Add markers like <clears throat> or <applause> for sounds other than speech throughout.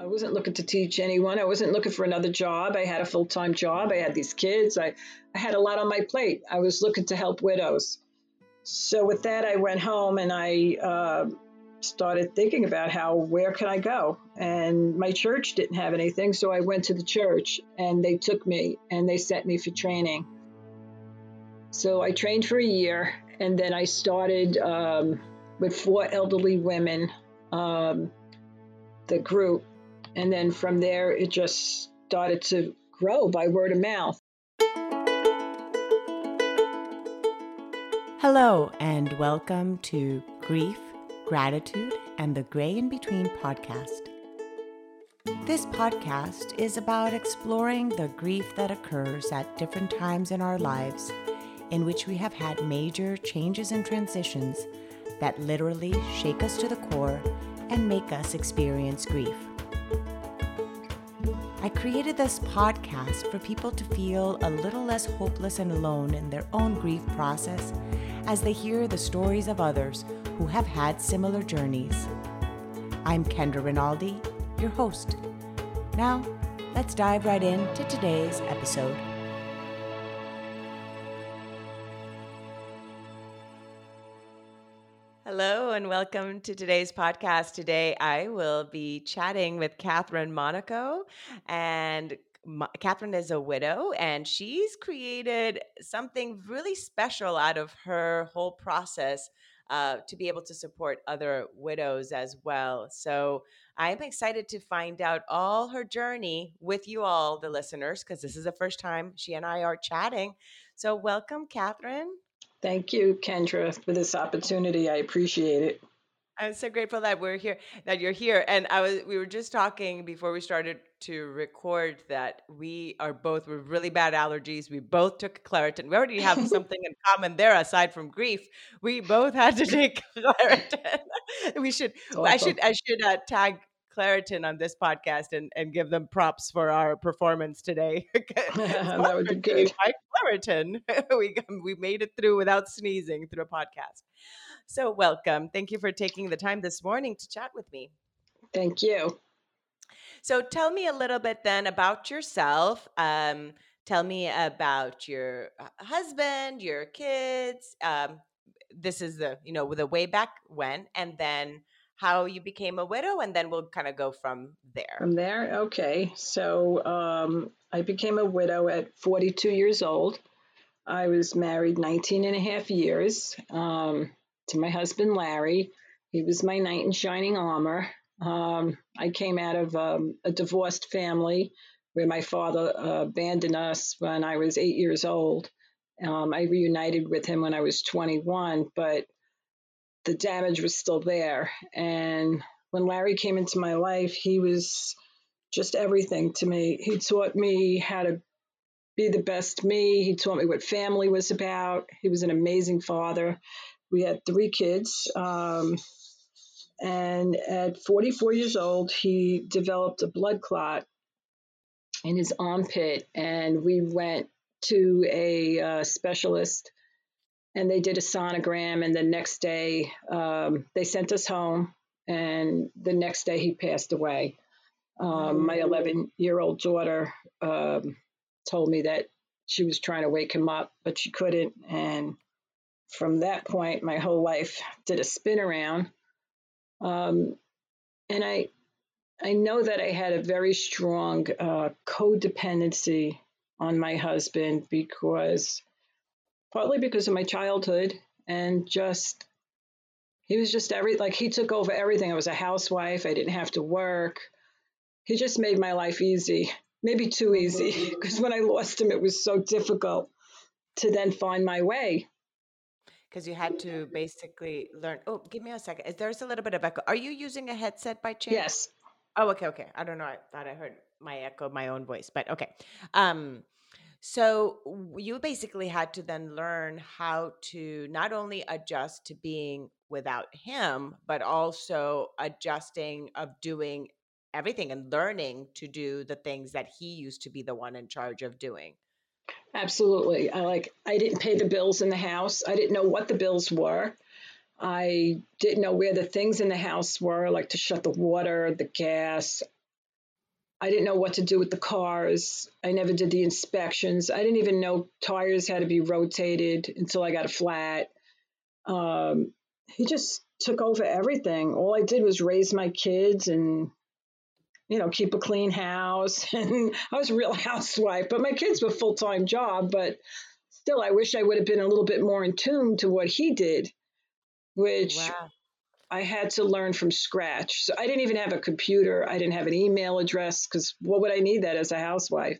I wasn't looking to teach anyone. I wasn't looking for another job. I had a full time job. I had these kids. I, I had a lot on my plate. I was looking to help widows. So with that, I went home and I uh, started thinking about how where can I go? And my church didn't have anything, so I went to the church and they took me and they sent me for training. So I trained for a year and then I started um, with four elderly women, um, the group, and then from there it just started to grow by word of mouth. Hello, and welcome to Grief, Gratitude, and the Gray in Between podcast. This podcast is about exploring the grief that occurs at different times in our lives in which we have had major changes and transitions that literally shake us to the core and make us experience grief. I created this podcast for people to feel a little less hopeless and alone in their own grief process as they hear the stories of others who have had similar journeys. I'm Kendra Rinaldi, your host. Now, let's dive right into today's episode. Hello, and welcome to today's podcast. Today, I will be chatting with Catherine Monaco. And Catherine is a widow, and she's created something really special out of her whole process uh, to be able to support other widows as well. So I'm excited to find out all her journey with you all, the listeners, because this is the first time she and I are chatting. So, welcome, Catherine. Thank you, Kendra, for this opportunity. I appreciate it. I'm so grateful that we're here, that you're here. And I was, we were just talking before we started to record that we are both with really bad allergies. We both took Claritin. We already have <laughs> something in common there aside from grief. We both had to take <laughs> Claritin. we should, I should, I should uh, tag Claritin on this podcast and, and give them props for our performance today. <laughs> <laughs> that would be good. By Claritin, <laughs> we we made it through without sneezing through a podcast. So welcome. Thank you for taking the time this morning to chat with me. Thank you. So tell me a little bit then about yourself. Um, tell me about your husband, your kids. Um, this is the you know the way back when, and then how you became a widow, and then we'll kind of go from there. From there, okay. So um, I became a widow at 42 years old. I was married 19 and a half years um, to my husband, Larry. He was my knight in shining armor. Um, I came out of um, a divorced family where my father uh, abandoned us when I was eight years old. Um, I reunited with him when I was 21, but the damage was still there. And when Larry came into my life, he was just everything to me. He taught me how to be the best me. He taught me what family was about. He was an amazing father. We had three kids. Um, and at 44 years old, he developed a blood clot in his armpit. And we went to a uh, specialist and they did a sonogram. And the next day, um, they sent us home. And the next day, he passed away. Um, my 11 year old daughter um, told me that she was trying to wake him up, but she couldn't. And from that point, my whole life did a spin around. Um, and I, I know that I had a very strong uh, codependency on my husband because partly because of my childhood and just he was just every like he took over everything. I was a housewife. I didn't have to work. He just made my life easy, maybe too easy, because when I lost him, it was so difficult to then find my way. Because you had to basically learn. Oh, give me a second. Is There's a little bit of echo. Are you using a headset by chance? Yes. Oh, okay, okay. I don't know. I thought I heard my echo, my own voice, but okay. Um, so you basically had to then learn how to not only adjust to being without him, but also adjusting of doing everything and learning to do the things that he used to be the one in charge of doing. Absolutely. I like I didn't pay the bills in the house. I didn't know what the bills were. I didn't know where the things in the house were, like to shut the water, the gas. I didn't know what to do with the cars. I never did the inspections. I didn't even know tires had to be rotated until I got a flat. Um, he just took over everything. All I did was raise my kids and, you know, keep a clean house. <laughs> And I was a real <laughs> housewife, but my kids were full time job. But still, I wish I would have been a little bit more in tune to what he did, which wow. I had to learn from scratch. So I didn't even have a computer. I didn't have an email address because what would I need that as a housewife?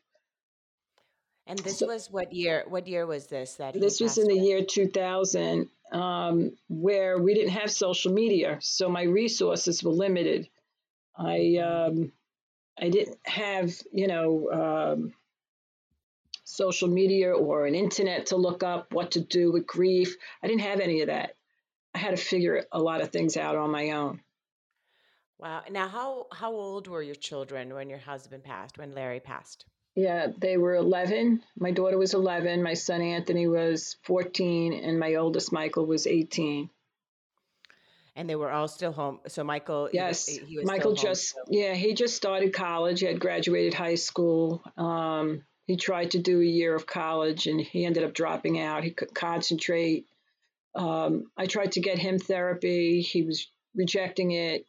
And this so, was what year? What year was this? That this was in the year 2000, um, where we didn't have social media, so my resources were limited. I um, I didn't have you know um, social media or an internet to look up what to do with grief. I didn't have any of that. I had to figure a lot of things out on my own. Wow. Now, how how old were your children when your husband passed? When Larry passed? Yeah, they were 11. My daughter was 11. My son Anthony was 14, and my oldest Michael was 18. And they were all still home. So Michael, yes, he, he Michael just home, so. yeah, he just started college. He had graduated high school. Um, he tried to do a year of college, and he ended up dropping out. He could concentrate. Um, I tried to get him therapy. He was rejecting it.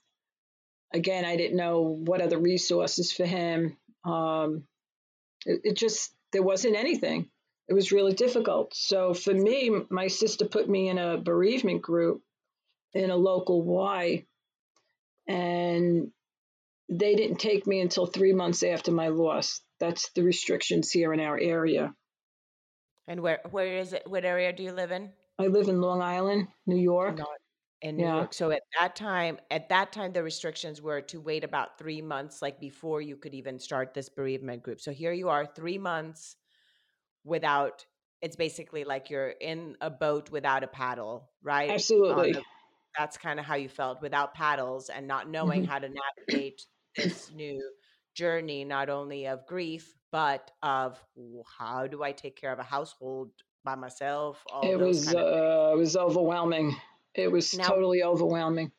Again, I didn't know what other resources for him. Um, it, it just, there wasn't anything. It was really difficult. So for me, my sister put me in a bereavement group in a local Y, and they didn't take me until three months after my loss. That's the restrictions here in our area. And where where is it? What area do you live in? I live in Long Island, New York. Not in New yeah. York. So at that time, at that time, the restrictions were to wait about three months, like before you could even start this bereavement group. So here you are, three months without. It's basically like you're in a boat without a paddle, right? Absolutely. The, that's kind of how you felt without paddles and not knowing mm-hmm. how to navigate this new journey, not only of grief but of how do I take care of a household by myself? it was uh, it was overwhelming. It was now, totally overwhelming.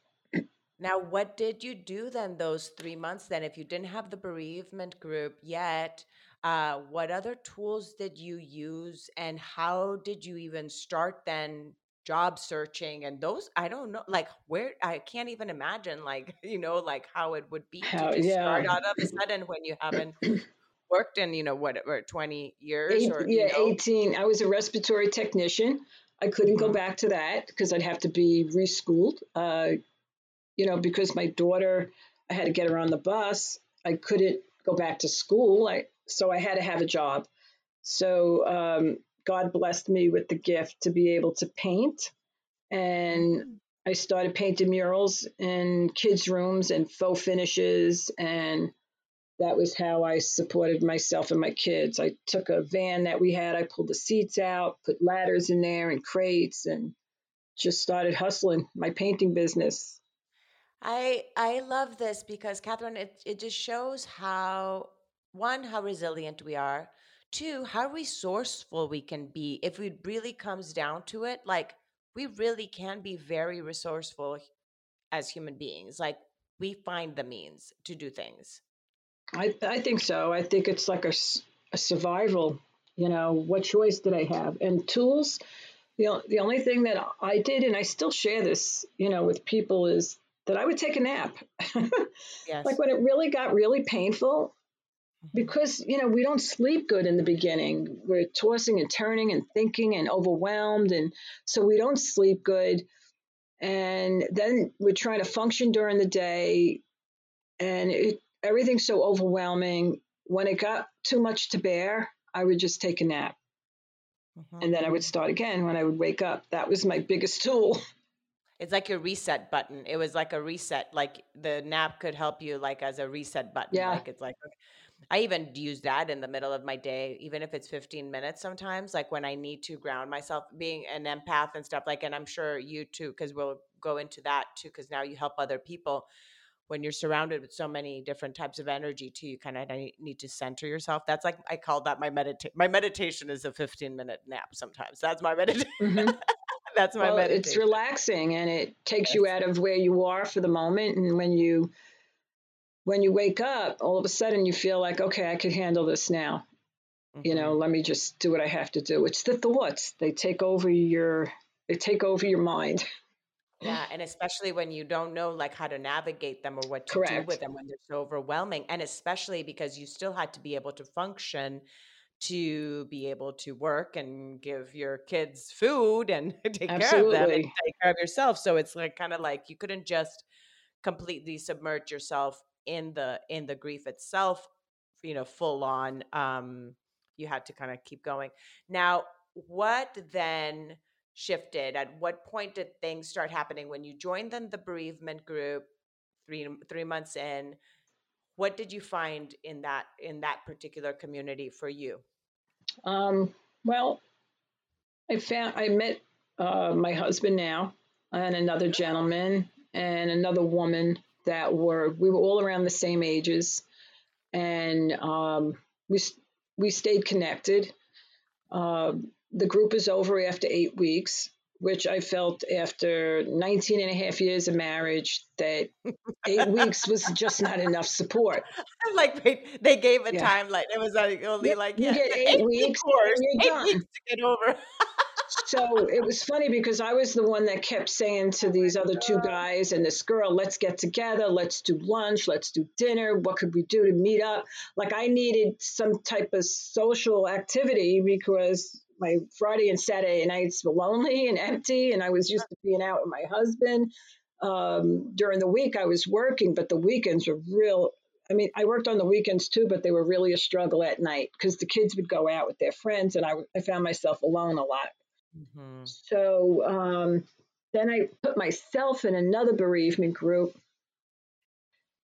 Now, what did you do then those three months? Then, if you didn't have the bereavement group yet, uh, what other tools did you use, and how did you even start then job searching and those i don't know like where i can't even imagine like <laughs> you know like how it would be how, to yeah. start out of a sudden when you haven't <clears throat> worked in you know whatever 20 years Eight, or yeah you know? 18 i was a respiratory technician i couldn't mm-hmm. go back to that because i'd have to be reschooled uh, you know because my daughter i had to get her on the bus i couldn't go back to school I, so i had to have a job so um, god blessed me with the gift to be able to paint and mm-hmm. i started painting murals in kids rooms and faux finishes and that was how I supported myself and my kids. I took a van that we had, I pulled the seats out, put ladders in there and crates, and just started hustling my painting business. I I love this because Catherine, it, it just shows how one, how resilient we are, two, how resourceful we can be if it really comes down to it. Like we really can be very resourceful as human beings. Like we find the means to do things. I, I think so. I think it's like a, a survival. You know, what choice did I have? And tools, the, the only thing that I did, and I still share this, you know, with people is that I would take a nap. <laughs> yes. Like when it really got really painful, mm-hmm. because, you know, we don't sleep good in the beginning. We're tossing and turning and thinking and overwhelmed. And so we don't sleep good. And then we're trying to function during the day. And it, everything's so overwhelming. When it got too much to bear, I would just take a nap. Mm-hmm. And then I would start again when I would wake up. That was my biggest tool. It's like your reset button. It was like a reset. Like the nap could help you like as a reset button. Yeah. Like it's like I even use that in the middle of my day, even if it's 15 minutes sometimes, like when I need to ground myself, being an empath and stuff like, and I'm sure you too, because we'll go into that too, because now you help other people when you're surrounded with so many different types of energy too you kind of need to center yourself that's like i call that my meditation my meditation is a 15 minute nap sometimes that's my meditation mm-hmm. <laughs> that's my well, meditation it's relaxing and it takes yes. you out of where you are for the moment and when you when you wake up, all of a sudden you feel like, okay, I can handle this now. Mm-hmm. You know, mm-hmm. let me just do what I have to do. It's the thoughts. They take over your they take over your mind. <laughs> Yeah, and especially when you don't know like how to navigate them or what to Correct. do with them when they're so overwhelming, and especially because you still had to be able to function to be able to work and give your kids food and <laughs> take Absolutely. care of them and take care of yourself. So it's like kind of like you couldn't just completely submerge yourself in the in the grief itself, you know, full on. Um, you had to kind of keep going. Now, what then shifted? At what point did things start happening when you joined then the bereavement group three three months in? What did you find in that in that particular community for you? Um, well, I found I met uh, my husband now and another gentleman and another woman that were we were all around the same ages, and um, we we stayed connected. Uh, the group is over after eight weeks, which I felt after 19 and a half years of marriage that eight <laughs> weeks was just not enough support. like they, they gave a yeah. time, like it was like only yeah, like yeah, <laughs> eight, eight, weeks, eight weeks to get over. so it was funny because I was the one that kept saying to these other two guys and this girl, let's get together, let's do lunch, let's do dinner. What could we do to meet up? Like I needed some type of social activity because my Friday and Saturday nights were lonely and empty, and I was used to being out with my husband. Um, during the week, I was working, but the weekends were real. I mean, I worked on the weekends too, but they were really a struggle at night because the kids would go out with their friends, and I, I found myself alone a lot. Mm-hmm. So um, then I put myself in another bereavement group.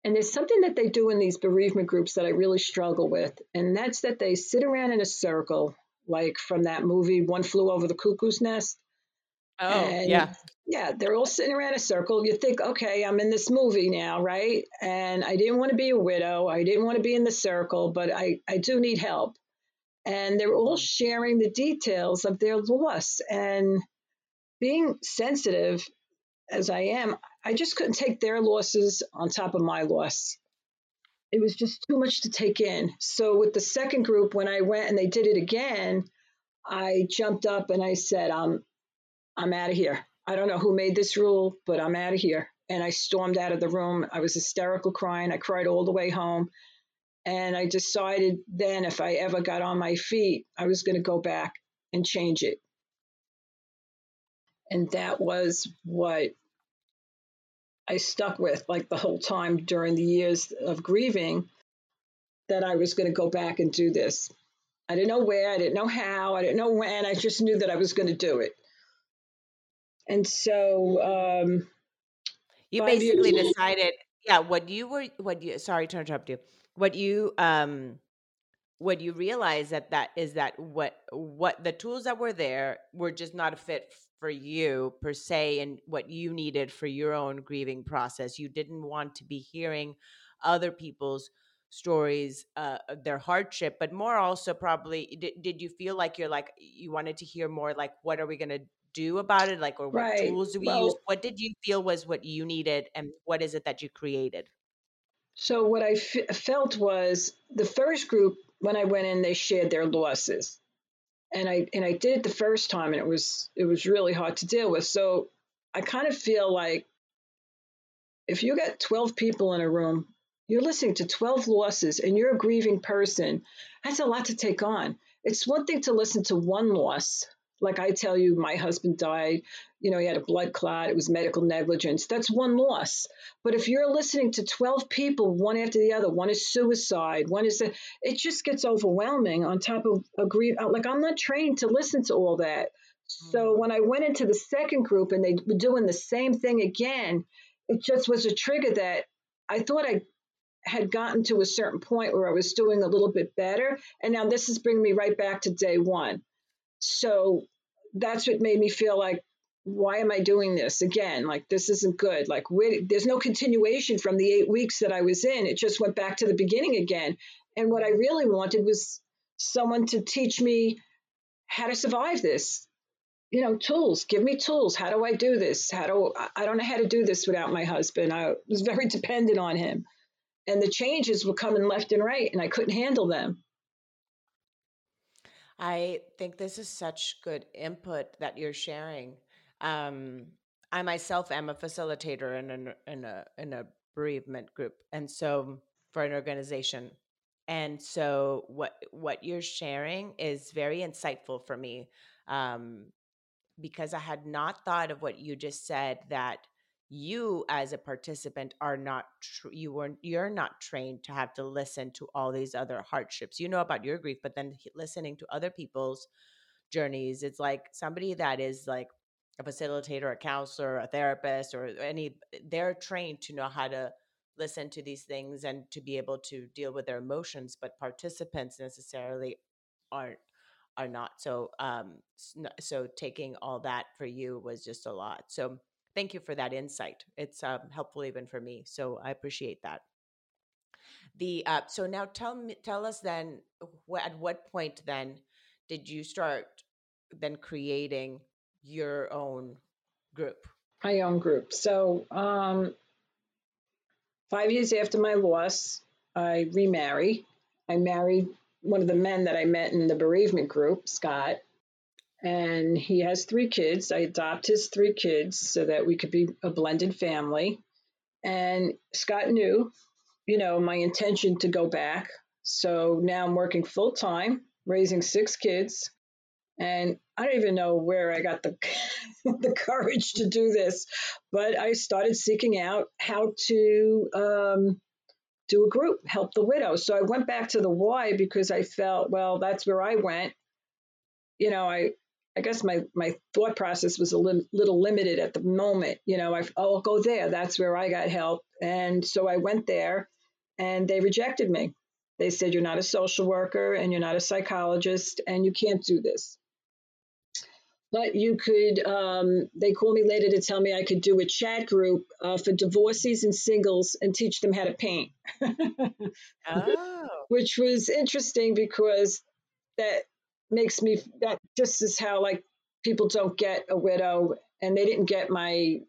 And there's something that they do in these bereavement groups that I really struggle with, and that's that they sit around in a circle like from that movie One Flew Over the Cuckoo's Nest. Oh, and yeah. Yeah, they're all sitting around a circle. You think, okay, I'm in this movie now, right? And I didn't want to be a widow. I didn't want to be in the circle, but I, I do need help. And they're all mm-hmm. sharing the details of their loss. And being sensitive as I am, I just couldn't take their losses on top of my loss it was just too much to take in. So with the second group, when I went and they did it again, I jumped up and I said, "I'm, I'm out of here. I don't know who made this rule, but I'm out of here." And I stormed out of the room. I was hysterical crying. I cried all the way home. And I decided then if I ever got on my feet, I was going to go back and change it. And that was what I stuck with like the whole time during the years of grieving that I was going to go back and do this. I didn't know where, I didn't know how, I didn't know when. I just knew that I was going to do it. And so um, you basically decided, yeah, what you were, what you, sorry to interrupt you, what you, um, what you realize that that is that what what the tools that were there were just not a fit for you per se and what you needed for your own grieving process. You didn't want to be hearing other people's stories, uh, their hardship, but more also probably did, did you feel like you're like you wanted to hear more like what are we going to do about it like or what right. tools do we well, use what did you feel was what you needed and what is it that you created so what I f- felt was the first group when i went in they shared their losses and I and I did it the first time, and it was it was really hard to deal with. So I kind of feel like if you got 12 people in a room, you're listening to 12 losses, and you're a grieving person. That's a lot to take on. It's one thing to listen to one loss, like I tell you, my husband died, you know, he had a blood clot, it was medical negligence. That's one loss. But if you're listening to 12 people, one after the other, one is suicide, one is, a, it just gets overwhelming on top of a grief. Uh, like I'm not trained to listen to all that. So mm. when I went into the second group and they were doing the same thing again, it just was a trigger that I thought I had gotten to a certain point where I was doing a little bit better. And now this is bringing me right back to day one. So that's what made me feel like, why am I doing this again? Like, this isn't good. Like, there's no continuation from the eight weeks that I was in. It just went back to the beginning again. And what I really wanted was someone to teach me how to survive this. You know, tools. Give me tools. How do I do this? How do I don't know how to do this without my husband? I was very <laughs> dependent on him. and the changes were coming left and right, and I couldn't handle them. I think this is such good input that you're sharing. Um, I myself am a facilitator in an, in a in a bereavement group, and so for an organization, and so what what you're sharing is very insightful for me, um, because I had not thought of what you just said that you as a participant are not tr- you weren't you're not trained to have to listen to all these other hardships. You know about your grief but then listening to other people's journeys it's like somebody that is like a facilitator a counselor a therapist or any they're trained to know how to listen to these things and to be able to deal with their emotions but participants necessarily aren't are not. So um so taking all that for you was just a lot. So thank you for that insight. It's um, helpful even for me. So I appreciate that. The uh, so now tell me, tell us then wh- at what point then did you start then creating your own group? My own group. So um, five years after my loss, I remarry. I married one of the men that I met in the bereavement group, Scott, and he has three kids. I adopt his three kids so that we could be a blended family. And Scott knew, you know, my intention to go back. So now I'm working full time, raising six kids. And I don't even know where I got the <laughs> the courage to do this, but I started seeking out how to um, do a group, help the widows. So I went back to the Y because I felt, well, that's where I went. You know, I I guess my my thought process was a li- little limited at the moment. You know, I, I'll go there. That's where I got help, and so I went there, and they rejected me. They said you're not a social worker and you're not a psychologist and you can't do this. But you could. Um, they called me later to tell me I could do a chat group uh, for divorcees and singles and teach them how to paint. <laughs> oh. Which was interesting because that makes me that just is how like people don't get a widow and they didn't get my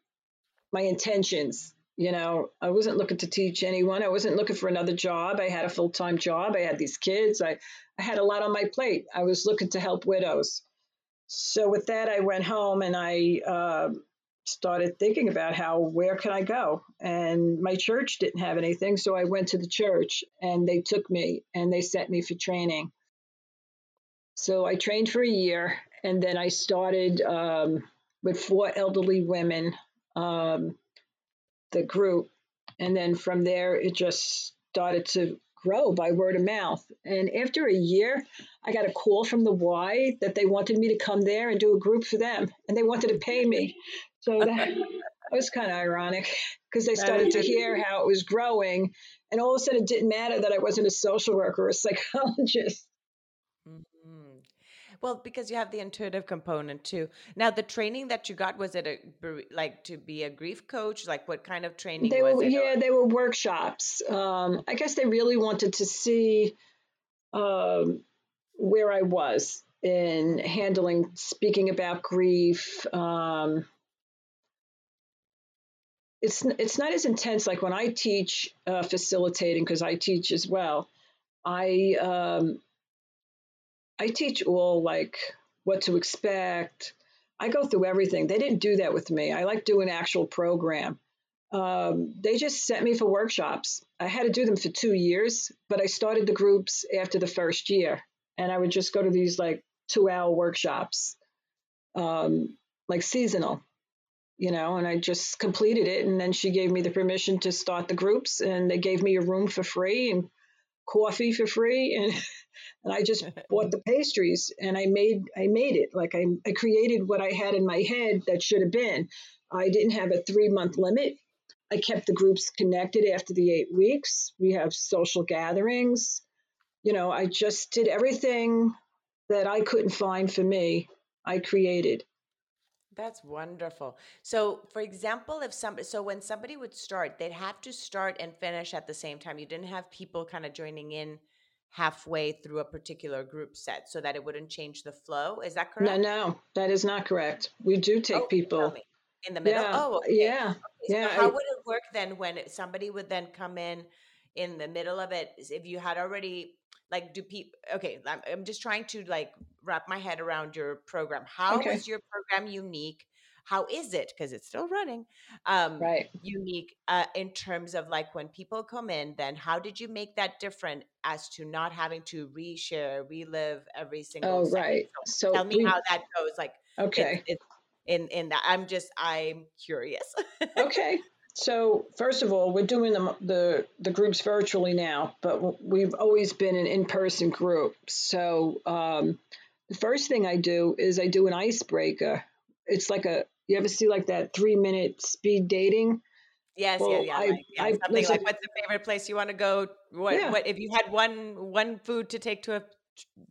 my intentions you know? I wasn't looking to teach anyone. I wasn't looking for another job. I had a full-time job. I had these kids. I, I had a lot on my plate. I was looking to help widows. So with that i went home and i uh, started thinking about how where can i go? And my church didn't have anything so i went to the church and they took me and they sent me for training so I trained for a year, and then I started um, with four elderly women, um, the group, and then from there it just started to grow by word of mouth. And after a year, I got a call from the Y that they wanted me to come there and do a group for them, and they wanted to pay me. So that <laughs> was kind of ironic because they started to hear how it was growing, and all of a sudden it didn't matter that I wasn't a social worker or a psychologist. Well, because you have the intuitive component too. Now, the training that you got was it a like to be a grief coach? Like, what kind of training they was were, it? Yeah, they were workshops. Um, I guess they really wanted to see um, where I was in handling, speaking about grief. Um, it's it's not as intense like when I teach uh, facilitating because I teach as well. I um, I teach all like what to expect. I go through everything. They didn't do that with me. I like doing actual program. Um, they just sent me for workshops. I had to do them for two years, but I started the groups after the first year, and I would just go to these like two-hour workshops, um, like seasonal, you know. And I just completed it, and then she gave me the permission to start the groups, and they gave me a room for free and coffee for free, and <laughs> and I just <laughs> bought the pastries and I made I made it like I, I created what I had in my head that should have been. I didn't have a three month limit. I kept the groups connected after the eight weeks. We have social gatherings. You know, I just did everything that I couldn't find for me. I created. That's wonderful. So, for example, if somebody, so when somebody would start, they'd have to start and finish at the same time. You didn't have people kind of joining in halfway through a particular group set so that it wouldn't change the flow. Is that correct? No, no, that is not correct. We do take oh, people in the middle. Yeah, oh, okay. yeah, okay. So yeah. how would it work then when somebody would then come in in the middle of it if you had already like do people okay I'm, I'm just trying to like wrap my head around your program How Okay. is your program unique how is it because it's still running um Right. unique uh, in terms of like when people come in then how did you make that different as to not having to reshare relive every single Oh, second right. so So tell me we, how that goes like okay. it's in in that i'm just i'm curious Okay. So first of all, we're doing the the, the groups virtually now, but we've always been an in-person group. So um, the first thing I do is I do an icebreaker. It's like a you ever see like that three-minute speed dating? Yes, yeah, Well, yeah, I like yeah, I something like what's the favorite place you want to go? What yeah. what if you had one one food to take to a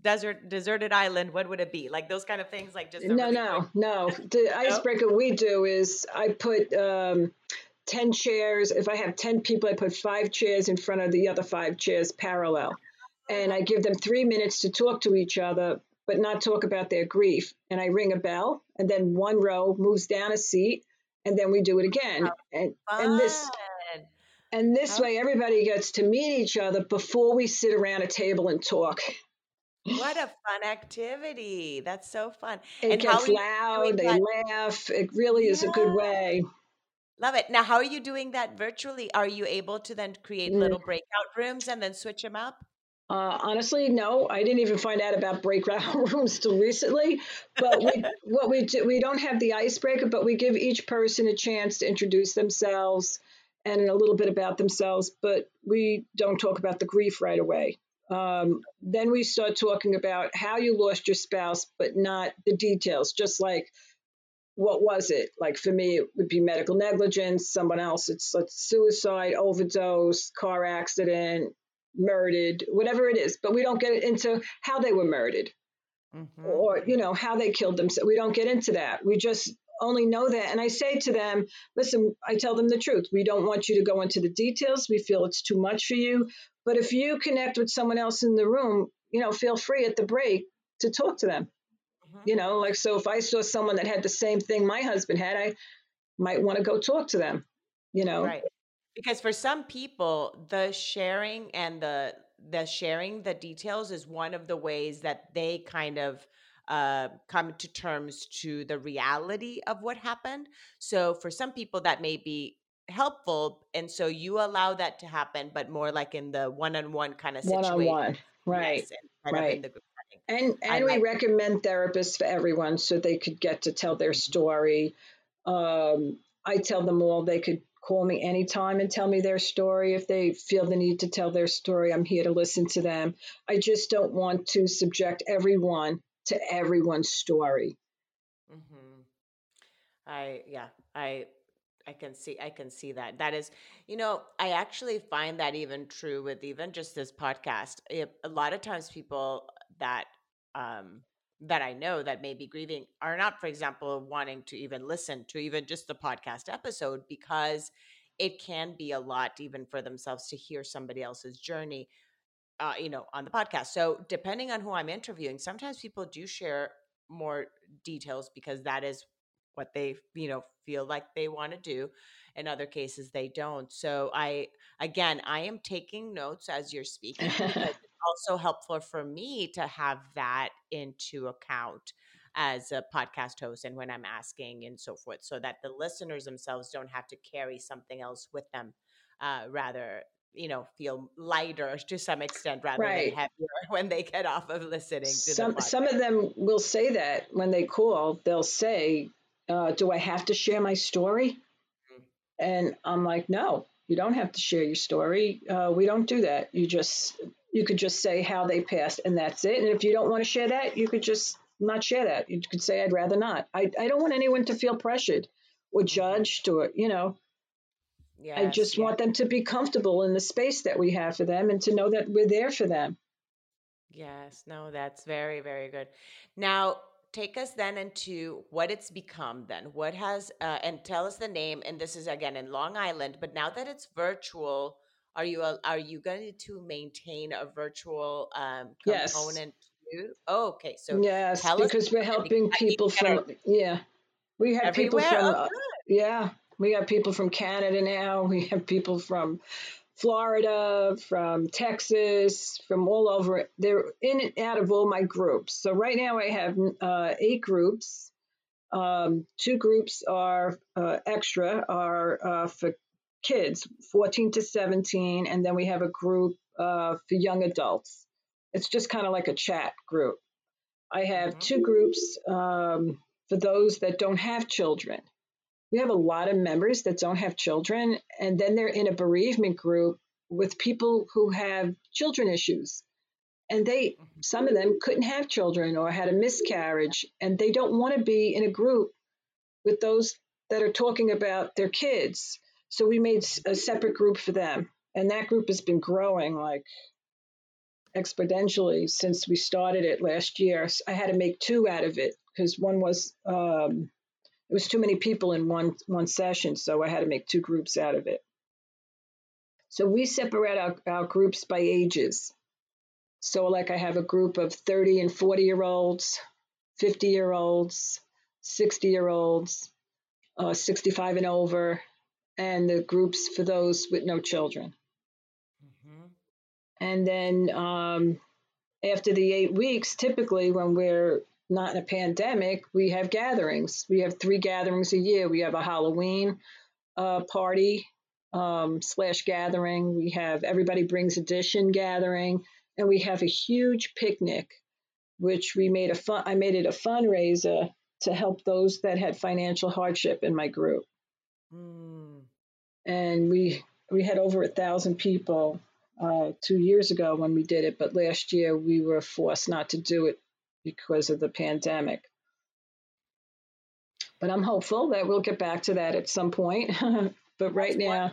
desert deserted island, what would it be? Like those kind of things, like just No, really quick no, no. The <laughs> no? icebreaker we do is I put um, 10 chairs. If I have 10 people, I put five chairs in front of the other five chairs parallel. And I give them three minutes to talk to each other, but not talk about their grief. And I ring a bell, and then one row moves down a seat, and then we do it again. And and this and this way everybody gets to meet each other before we sit around a table and talk. what a fun activity. That's so fun. It And gets loud, they laugh. It really is a good way. love it. Now, how are you doing that virtually? Are you able to then create Mm. little breakout rooms and then switch them up? Uh, honestly, no, I didn't even find out about breakout <laughs> rooms till recently. But we, <laughs> what we do, we don't have the icebreaker, but we give each person a chance to introduce themselves and a little bit about themselves. But we don't talk about the grief right away. Um, then we start talking about how you lost your spouse, but not the details. Just like what was it? Like for me, it would be medical negligence. Someone else, it's, it's suicide, overdose, car accident, murdered, whatever it is. But we don't get into how they were murdered Mm-hmm. or, you know, how they killed themselves. We don't get into that. We just only know that. And I say to them, listen, I tell them the truth. We don't want you to go into the details. We feel it's too much for you. But if you connect with someone else in the room, you know, feel free at the break to talk to them. Mm-hmm. You know, like so if I saw someone that had the same thing my husband had, I might want to go talk to them, you know. Right. Because for some people, the sharing and the the sharing the details is one of the ways that they kind of uh, come to terms to the reality of what happened. So for some people, that may be helpful, and so you allow that to happen, but more like in the one-on-one kind of One on situation. one. Right. Yes, instead of in Right. And I and we like. recommend therapists for everyone so they could get to tell their story. Um, I tell them all they could call me anytime and tell me their story if they feel the need to tell their story. I'm here to listen to them. I just don't want to subject everyone to everyone's story. Mm-hmm. I yeah, I I can see I can see that. That is, you know, I actually find that even true with even just this podcast. It, a lot of times people that um that I know that may be grieving are not, for example, wanting to even listen to even just the podcast episode because it can be a lot even for themselves to hear somebody else's journey uh, you know, on the podcast. So depending on who I'm interviewing, sometimes people do share more details because that is what they, you know, feel like they want to do. In other cases, they don't. So I, again, I am taking notes as you're speaking <laughs> <laughs> also helpful for me to have that into account as a podcast host and when I'm asking and so forth, so that the listeners themselves don't have to carry something else with them. Uh, rather, you know feel lighter <laughs> to some extent rather than heavier <laughs> when they get off of listening to Some some of them will say that when they call, they'll say, uh, "Do I have to share my story?" Mhm. And I'm like, "No, you don't have to share your story. Uh, we don't do that. You just you could just say how they passed, and that's it. And if you don't want to share that, you could just not share that. You could say, "I'd rather not." I I don't want anyone to feel pressured or Mhm. judged or you know. I just yes, want them to be comfortable in the space that we have for them and to know that we're there for them. yes. No, that's very, very good. Now, take us then into what it's become. Then, what has uh, and tell us the name. And this is again in Long Island, but now that it's virtual, are you are you going to maintain a virtual um, Yes. component too? Oh, okay. So Yes, because we're helping people to get a from yeah. We have people from Oh, uh, yeah, we have people from Canada now. We have people from Florida, from Texas, from all over. They're in and out of all my groups. So right now I have uh, eight groups. Um, two groups are uh, extra, are uh, for kids, 14 to 17, and then we have a group uh, for young adults. It's just kind of like a chat group. I have two groups um, for those that don't have children. We have a lot of members that don't have children, and then they're in a bereavement group with people who have children issues. And they, some of them couldn't have children or had a miscarriage, and they don't want to be in a group with those that are talking about their kids. So we made a separate group for them. And that group has been growing like exponentially since we started it last year. I had to make two out of it because one was um, it was too many people in one one session, so I had to make two groups out of it. So we separate our, our groups by ages. So like I have a group of 30 and 40 year olds, 50 year olds, 60 year olds, uh, 65 and over, and the groups for those with no children. Mm-hmm. And then um, after the eight weeks, typically when we're not in a pandemic, we have gatherings. We have three gatherings a year. We have a Halloween uh, party um, slash gathering. We have everybody brings addition gathering, and we have a huge picnic, which we made a fun. I made it a fundraiser to help those that had financial hardship in my group. Mm. And we we had over a thousand people uh, two years ago when we did it, but last year we were forced not to do it because of the pandemic. But I'm hopeful that we'll get back to that at some point. <laughs> but right that's now,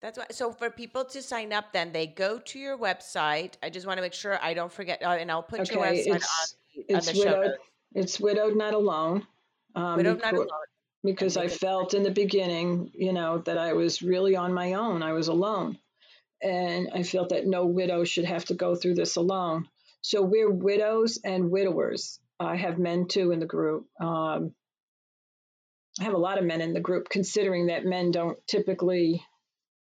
that's why. So for people to sign up, then they go to your website. I just want to make sure I don't forget, uh, and I'll put okay, your website it's, on, it's on the widowed, show. It's widowed, not alone. Um, widowed, not alone. Because I felt in the beginning, you know, that I was really on my own. I was alone, and I felt that no widow should have to go through this alone. So we're widows and widowers. I have men too in the group. Um, I have a lot of men in the group, considering that men don't typically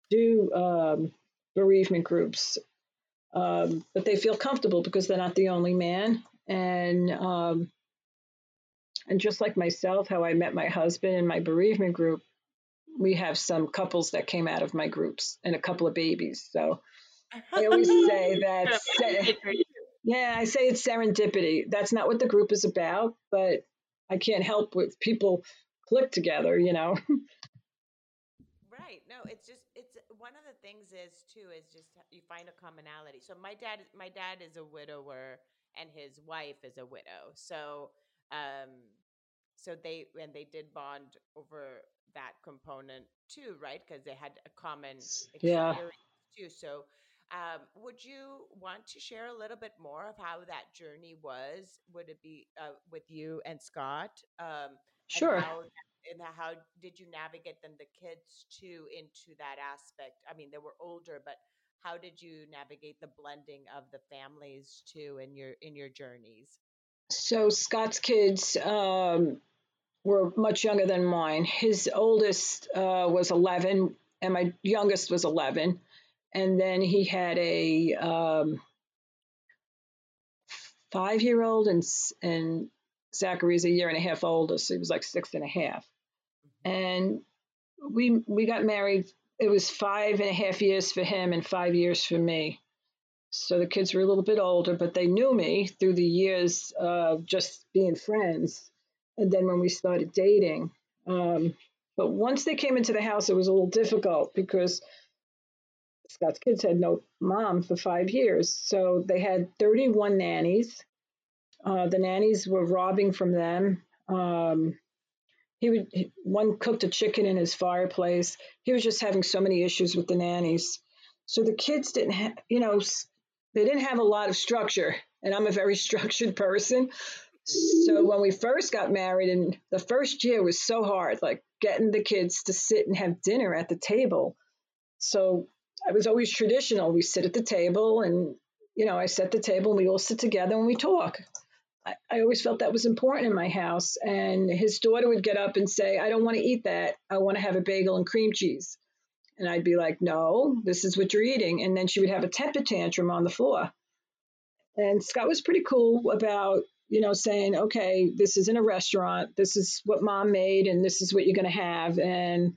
do um, bereavement groups, um, but they feel comfortable because they're not the only man. And um, and just like myself, how I met my husband in my bereavement group, we have some couples that came out of my groups and a couple of babies. So I always <laughs> say that yeah, I say it's serendipity. That's not what the group is about, but I can't help with people click together, you know. <laughs> right. No, it's just it's one of the things is too is just you find a commonality. So my dad my dad is a widower and his wife is a widow. So um so they and they did bond over that component too, right? Because they had a common experience yeah. too. So um, would you want to share a little bit more of how that journey was? Would it be uh, with you and Scott? Um, sure. And how, and how did you navigate then the kids too into that aspect? I mean, they were older, but how did you navigate the blending of the families too in your in your journeys? So Scott's kids um, were much younger than mine. His oldest uh, was 11, and my youngest was 11 and then he had a um, five year old and and Zachary's a year and a half older, so he was like six and a half. And we we got married. It was five and a half years for him and five years for me. So the kids were a little bit older, but they knew me through the years of just being friends. And then when we started dating, um, but once they came into the house, it was a little difficult because Scott's kids had no mom for five years. So they had 31 nannies. Uh, the nannies were robbing from them. Um, he would one cooked a chicken in his fireplace. He was just having so many issues with the nannies. So the kids didn't have, you know, they didn't have a lot of structure. And I'm a very <laughs> structured person. So when we first got married, and the first year was so hard, like getting the kids to sit and have dinner at the table. So I was always traditional. We sit at the table and, you know, I set the table and we all sit together and we talk. I, I always felt that was important in my house. And his daughter would get up and say, I don't want to eat that. I want to have a bagel and cream cheese. And I'd be like, no, this is what you're eating. And then she would have a temper tantrum on the floor. And Scott was pretty cool about, you know, saying, okay, this isn't a restaurant. This is what mom made, and this is what you're going to have. And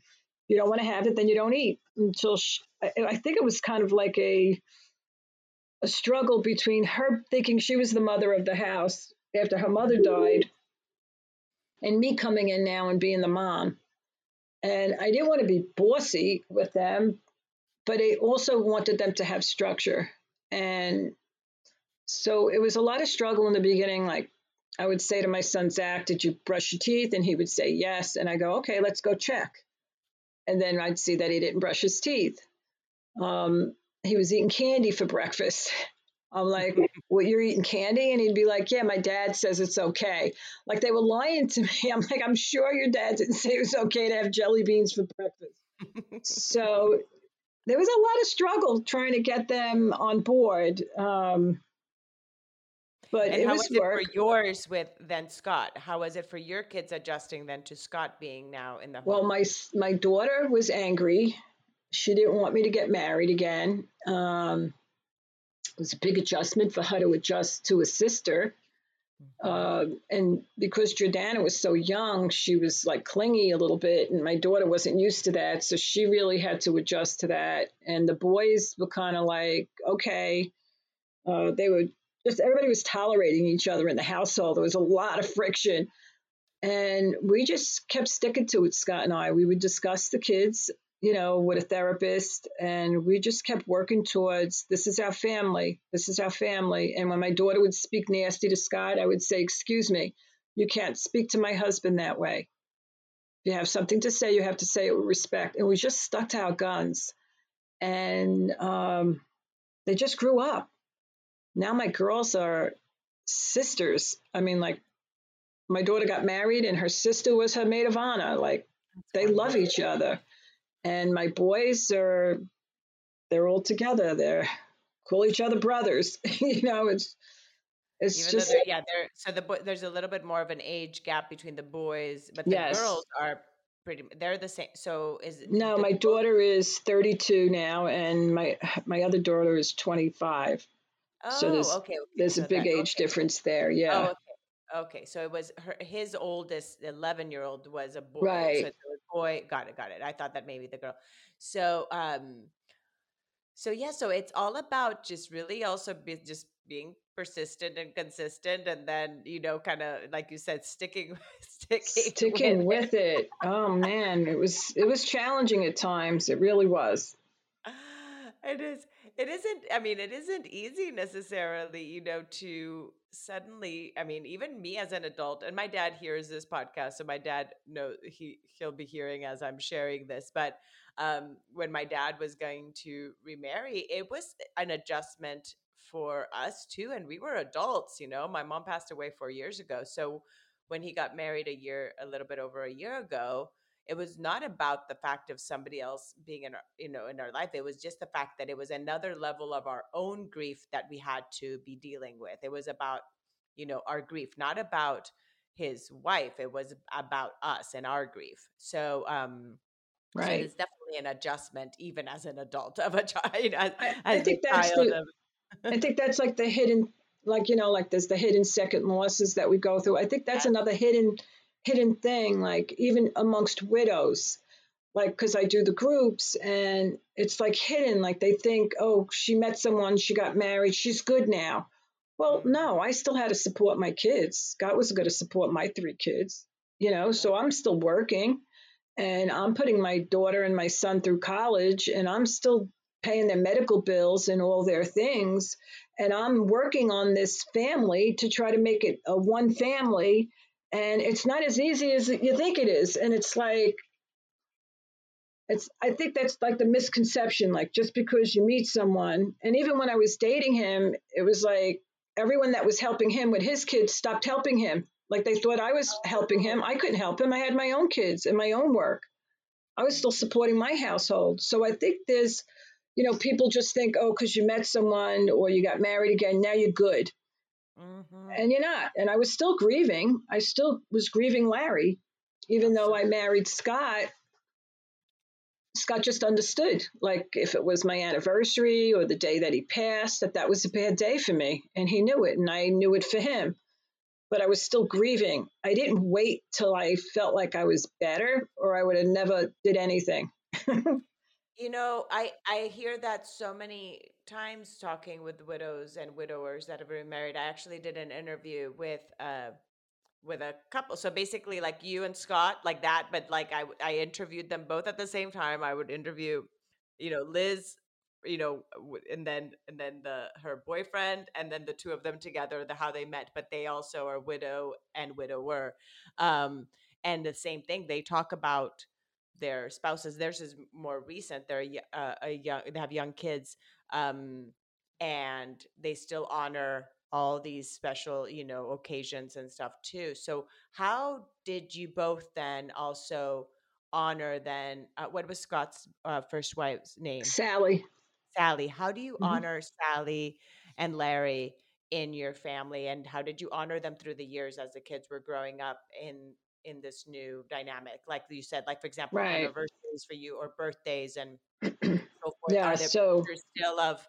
you don't want to have it, then you don't eat until she, I think it was kind of like a, a struggle between her thinking she was the mother of the house after her mother died and me coming in now and being the mom. And I didn't want to be bossy with them, but I also wanted them to have structure. And so it was a lot of struggle in the beginning. Like I would say to my son, Zach, did you brush your teeth? And he would say, yes. And I go, okay, let's go check. And then I'd see that he didn't brush his teeth. Um, he was eating candy for breakfast. <laughs> I'm like, well, you're eating candy? And he'd be like, yeah, my dad says it's okay. Like they were lying to <laughs> me. I'm like, I'm sure your dad didn't say it was okay to have jelly beans for breakfast. so <laughs> there was a lot of struggle trying to get them on board. Um, but and it how was, was it for yours with then Scott? How was it for your kids adjusting then to Scott being now in the home? Well, my my daughter was angry. She didn't want me to get married again. Um, it was a big adjustment for her to adjust to a sister. Uh, and because Jordana was so young, she was like clingy a little bit, and my daughter wasn't used to that, so she really had to adjust to that. And the boys were kind of like, okay, uh, they were just everybody was tolerating each other in the household. There was a lot of friction. And we just kept sticking to it, Scott and I. We would discuss the kids, you know, with a therapist, and we just kept working towards this is our family. This is our family. And when my daughter would speak nasty to Scott, I would say, Excuse me, you can't speak to my husband that way. If you have something to say, you have to say it with respect. And we just stuck to our guns. And um, they just grew up now my girls are sisters. I mean, like my daughter got married and her sister was her maid of honor. Like they love each other. And my boys are they're all together. They're call each other brothers. <laughs> you know, it's it's Even just they're, yeah, they're so the there's a little bit more of an age gap between the boys, but the yes. girls are pretty. They're the same. So is no, my daughter is 32 now, and my my other daughter is 25. Oh, so there's okay. there's So a big that age okay. difference there. Oh, Yeah, okay. Okay. So it was her, his oldest, 11 year old was a boy. So right. it was boy. Got it. Got it. I thought that maybe the girl. So, um, so yeah, so it's all about just really also be, just being persistent and consistent, and then you know, kind of like you said, sticking sticking <laughs> Sticking with with it. Oh man, it was it was challenging at times. It really was. <sighs> It is. It isn't. I mean, it isn't easy necessarily, you know, to suddenly. I mean, even me as an adult, and my dad hears this podcast, so my dad know he he'll be hearing as I'm sharing this. But um, when my dad was going to remarry, it was an adjustment for us too, and we were adults. You know, my mom passed away four years ago, so when he got married a year, a little bit over a year ago it was not about the fact of somebody else being in our, you know in our life it was just the fact that it was another level of our own grief that we had to be dealing with it was about you know our grief not about his wife it was about us and our grief so um so Right. it's definitely an adjustment even as an adult of a <laughs> child as, I, I as think that's the of I think <laughs> that's like the hidden like you know like there's the hidden second losses that we go through. I think that's yes another hidden hidden thing like even amongst widows like because I do the groups and it's like hidden like they think oh she met someone she got married she's good now. Well, no, I still had to support my kids. Scott was going to support my three kids, you know, so I'm still working and I'm putting my daughter and my son through college and I'm still paying their medical bills and all their things and I'm working on this family to try to make it a one family and it's not as easy as you think it is. And it's like it's I think that's like the misconception like just because you meet someone and even when I was dating him it was like everyone that was helping him with his kids stopped helping him. Like they thought I was helping him. I couldn't help him. I had my own kids and my own work. I was still supporting my household. So I think there's you know people just think oh cuz you met someone or you got married again now you're good hmm and you're not and I was still grieving I still was grieving Larry even though I married Scott Scott just understood. Like if it was my anniversary or the day that he passed, that that was a bad day for me, and he knew it, and I knew it for him. But I was still grieving. I didn't wait till I felt like I was better, or I would have never did anything. <laughs> you know, I I hear that so many times talking with widows and widowers that have been married. I actually did an interview with uh, with a couple. So basically, like you and Scott, like that. But like I, I interviewed them both at the same time. I would interview, you know, Liz, you know, and then and then the her boyfriend, and then the two of them together, the how they met. But they also are widow and widower, um, and the same thing. They talk about their spouses. Theirs is more recent. They're uh, a young. They have young kids, um, and they still honor all these special, you know, occasions and stuff too. So how did you both then also honor then uh, what was Scott's uh, first wife's name? Sally. Sally. How do you mm-hmm. honor Sally and Larry in your family and how did you honor them through the years as the kids were growing up in in this new dynamic like you said like for example right. anniversaries for you or birthdays and so <clears throat> forth yeah, are there so still of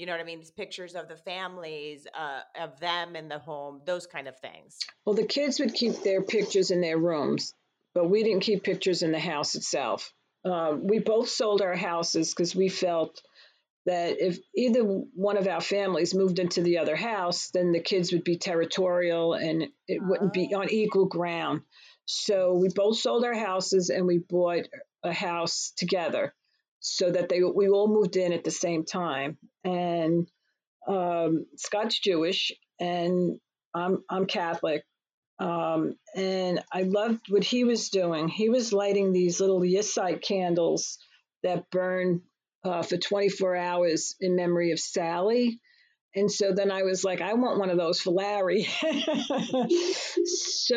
you know what I mean? Pictures of the families, uh, of them in the home, those kind of things. Well, the kids would keep their pictures in their rooms, but we didn't keep pictures in the house itself. Uh, we both sold our houses because we felt that if either one of our families moved into the other house, then the kids would be territorial and it wouldn't be on equal ground. So we both sold our houses and we bought a house together so that they we all moved in at the same time. And um, Scott's Jewish, and I'm I'm Catholic. Um, and I loved what he was doing. He was lighting these little Yahrzeit candles that burn uh, for 24 hours in memory of Sally. And so then I was like, I want one of those for Larry. <laughs> so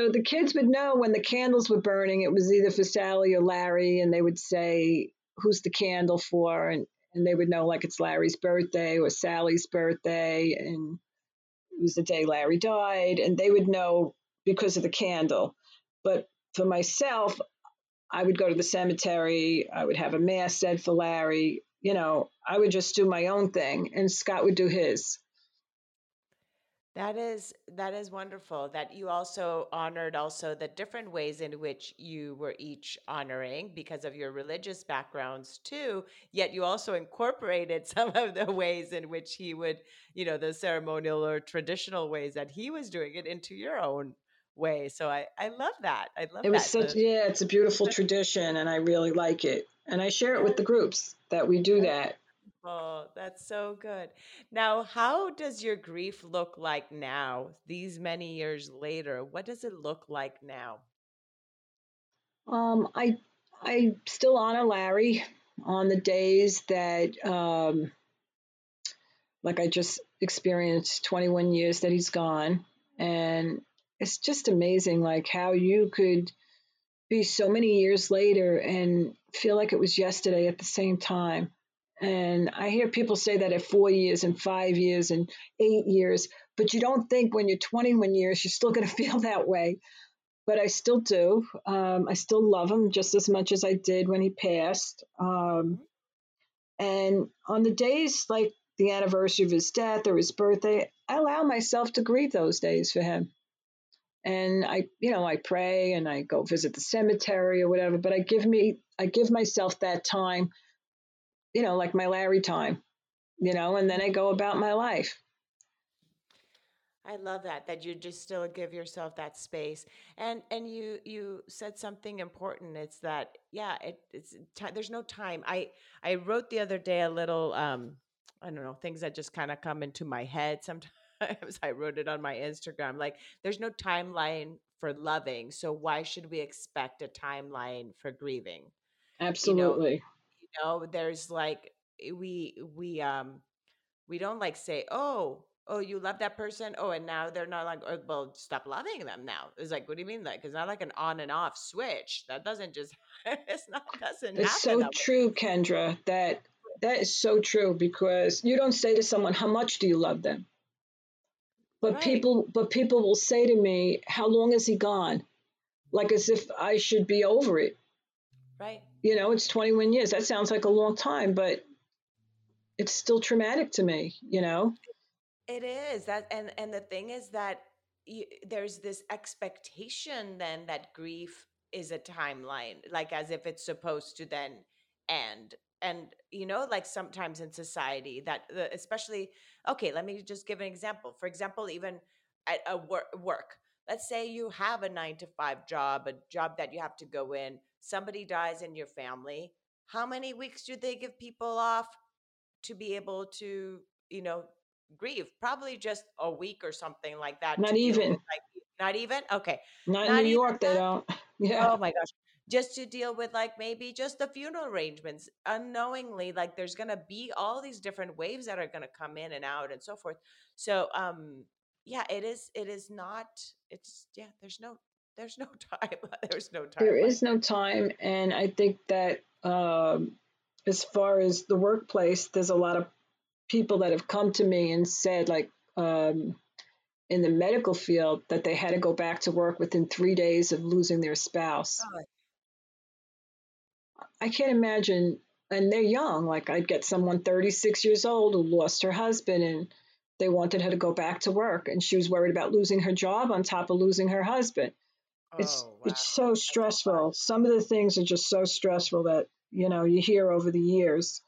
the kids would know when the candles were burning, it was either for Sally or Larry, and they would say, who's the candle for? And and they would know like it's Larry's birthday or Sally's birthday and it was the day Larry died and they would know because of the candle. But for myself I would go to the cemetery I would have a mass said for Larry you know I would just do my own thing and Scott would do his that is that is wonderful that you also honored also the different ways in which you were each honoring because of your religious backgrounds too yet you also incorporated <laughs> some of the ways in which he would you know the ceremonial or traditional ways that he was doing it into your own way so i i love that i love that. it was that. such yeah it's a beautiful tradition and i really like it and i share it with the groups that we do that Oh, that's so good. Now, how does your grief look like now, these many years later? What does it look like now? Um, I I still honor Larry on the days that, um, like I just experienced 21 years that he's gone, and it's just amazing, like how you could be so many years later and feel like it was yesterday at the same time. And I hear people say that at four years and five years and eight years, but you don't think when you're 21 years, you're still going <laughs> to feel that way. But I still do. Um, I still love him just as much as I did when he passed. Um, and on the days like the anniversary of his death or his birthday, I allow myself to grieve those days for him. And I, you know, I pray and I go visit the cemetery or whatever, but I give me, I give myself that time you know, like my Larry time, you know, and then I go about my life. I love that that you just still give yourself that space, and and you you said something important. It's that yeah, it, it's t- there's no time. I I wrote the other day a little um I don't know things that just kind of come into my head sometimes. <laughs> I wrote it on my Instagram. Like there's no timeline for loving, so why should we expect a timeline for grieving? Absolutely. You know, know there's like eh, we we um we don't like say oh oh you love that person? Oh and now they're not like oh, well stop loving them now. It's like what do you mean like it's not like an on and off switch? That doesn't just <laughs> it's not doesn't it's so true kendra that that is so true because you don't say to someone how much do you love them? But right. people but people will say to me how long is he gone? Like as if i should be over it. Right you know, it's 21 years. That sounds like a long time, but it's still traumatic to me, you know? It is that, and and the thing is that you, there's this expectation then that grief is a timeline, like as if it's supposed to then end. And you know, like sometimes in society, that the, especially okay, let me just give an example. For example, even at a work, work, let's say you have a nine to five job, a job that you have to go in. Somebody dies in your family. How many weeks do they give people off to be able to, you know, grieve? Probably just a week or something like that. Not even. Like, not even. Okay. Not, Not in New York. That? They don't. <laughs> Yeah. Oh my gosh. Just to deal with like maybe just the funeral arrangements unknowingly, like there's gonna be all these different waves that are gonna come in and out and so forth. So um yeah, it is it is not it's yeah, there's no there's no <laughs> time. <laughs> there's no time. There is no time and I think that um as far as the workplace, there's a lot of people that have come to me and said, like, um, in the medical field, that they had to go back to work within three days of losing their spouse. Oh. I can't imagine, and they're young. Like, I'd get someone 36 years old who lost her husband and they wanted her to go back to work, and she was worried about losing her job on top of losing her husband. It's oh, wow. it's so stressful. Some of the things are just so stressful that you know you hear over the years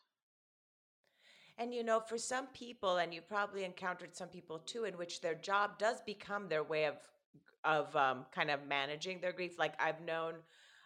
and you know for some people and you probably encountered some people too in which their job does become their way of of um, kind of managing their grief like i've known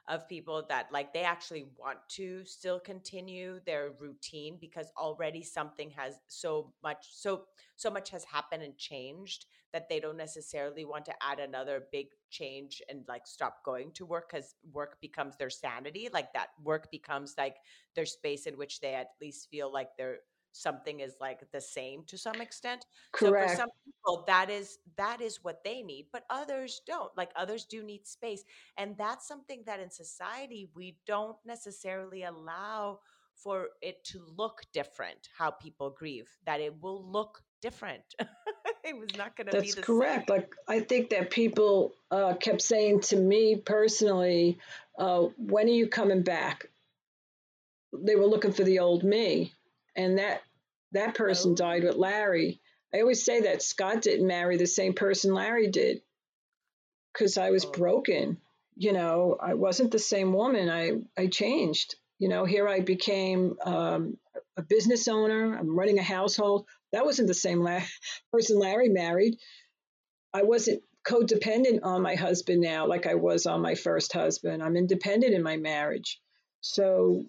of people that like they actually want to still continue their routine because already something has so much so so much has happened and changed that they don't necessarily want to add another big change and like stop going to work because work becomes their sanity like that work becomes like their space in which they at least feel like they're something is like the same to some extent. Correct. So for some people that is that is what they need, but others don't. Like others do need space. And that's something that in society we don't necessarily allow for it to look different how people grieve, that it will look different. <laughs> <laughs> it was not going to be That's correct. Same. Like I think that people uh, kept saying to me personally, uh, "When are you coming back?" They were looking for the old me, and that that person oh. died with Larry. I always say that Scott didn't marry the same person Larry did because I was oh. broken. You know, I wasn't the same woman. I I changed. You know, here I became um, a business owner. I'm running a household. That wasn't the same la- <laughs> person Larry married. I wasn't codependent on my husband now like I was on my first husband. I'm independent in my marriage. So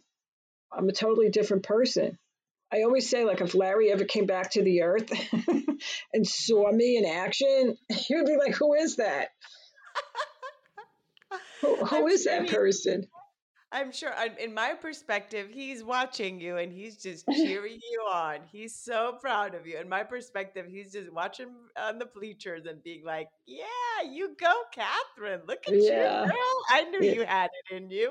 I'm a totally different person. I always say, like, if Larry ever came back to the earth <laughs> and saw me in action, <laughs> he would be like, Who is that? who, who is that person? I'm sure, in my perspective, he's watching you and he's just <laughs> cheering you on. He's so proud of you. In my perspective, he's just watching on the bleachers and being like, "Yeah, you go, Catherine. Look at yeah. you, girl. I knew yeah. you had it in you."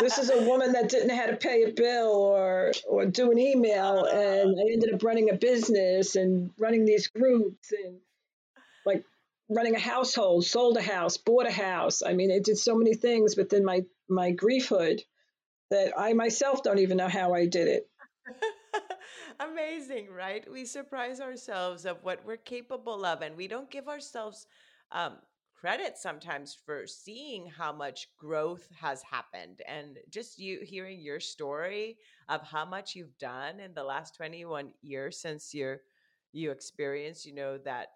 this is a woman that didn't know how to pay a bill or or do an email, and <laughs> I ended up running a business and running these groups and like running a household, sold a house, bought a house. I mean, it did so many things within my my griefhood that I myself don't even know how I did it. <laughs> Amazing, right? We surprise ourselves of what we're capable of, and we don't give ourselves um, credit sometimes for seeing how much growth has happened. And just you hearing your story of how much you've done in the last 21 years since you you experienced, you know, that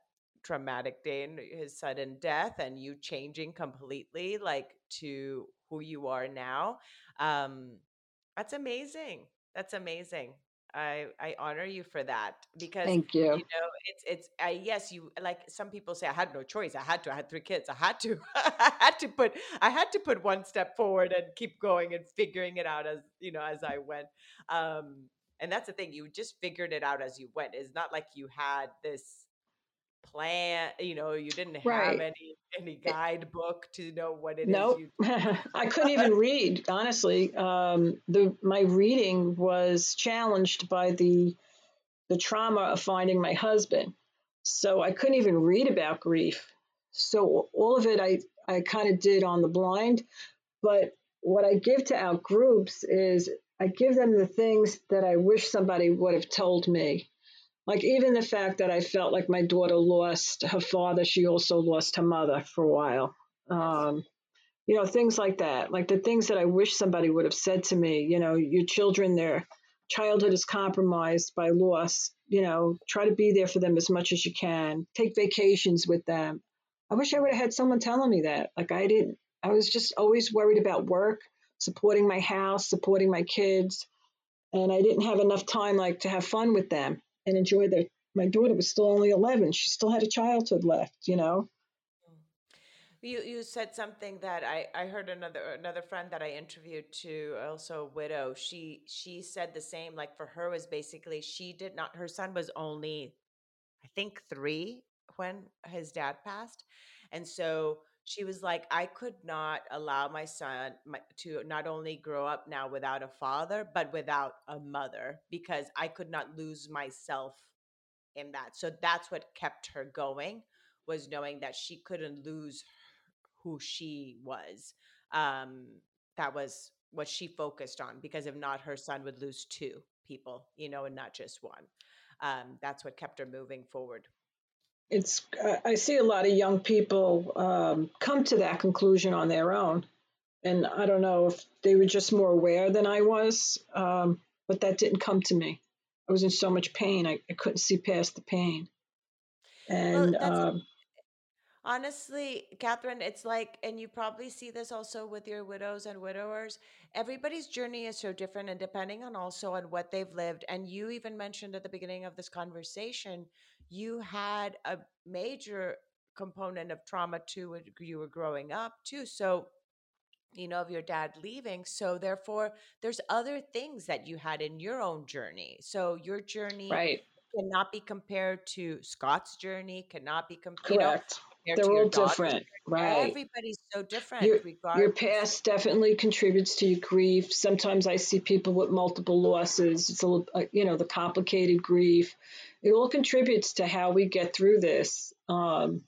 traumatic day and his sudden death and you changing completely like to who you are now um that's amazing that's amazing I, I honor you for that because thank you. You know, it's it's I yes, you like some people say I had no choice. I had to. I had three kids. I had to. <laughs> I had to put. I had to put one step forward and keep going and figuring it out as you know as I went. Um, and that's the thing. You just figured it out as you went. It's not like you had this plan you know you didn't have right. any any guidebook to know what it nope. is <laughs> i couldn't even <laughs> read honestly um, the my reading was challenged by the the trauma of finding my husband so i couldn't even read about grief so all of it i i kind of did on the blind but what I give to our groups is I give them the things that I wish somebody would have told me. Like even the fact that I felt like my daughter lost her father, she also lost her mother for a while. Um, you know, things like that, like the things that I wish somebody would have said to me. You know, your children, their childhood is compromised by loss. You know, try to be there for them as much as you can. Take vacations with them. I wish I would have had someone telling me that. Like I didn't. I was just always worried about work, supporting my house, supporting my kids, and I didn't have enough time like to have fun with them and enjoy their. My daughter was still only 11. She still had a childhood left, you know. You you said something that I I heard another another friend that I interviewed to also a widow. She she said the same. Like for her was basically she did not. Her son was only, I think three when his dad passed, and so she was like, I could not allow my son my, to not only grow up now without a father, but without a mother because I could not lose myself in that. So that's what kept her going was knowing that she couldn't lose who she was. Um, that was what she focused on because if not, her son would lose two people, you know, and not just one. Um, that's what kept her moving forward. It's I see a lot of young people um, come to that conclusion on their own, and I don't know if they were just more aware than I was, um, but that didn't come to me. I was in so much pain, I, I couldn't see past the pain, and. Well, Honestly, Catherine, it's like, and you probably see this also with your widows and widowers. Everybody's journey is so different, and depending on also on what they've lived. And you even mentioned at the beginning of this conversation, you had a major component of trauma too when you were growing up too. So, you know, of your dad leaving. So, therefore, there's other things that you had in your own journey. So, your journey right. cannot be compared to Scott's journey, cannot be compared. You know, they're all different, right? Everybody's so different. Your, your, past definitely contributes to your grief. Sometimes I see people with multiple losses. It's a little, uh, you know, the complicated grief. It all contributes to how we get through this. Um,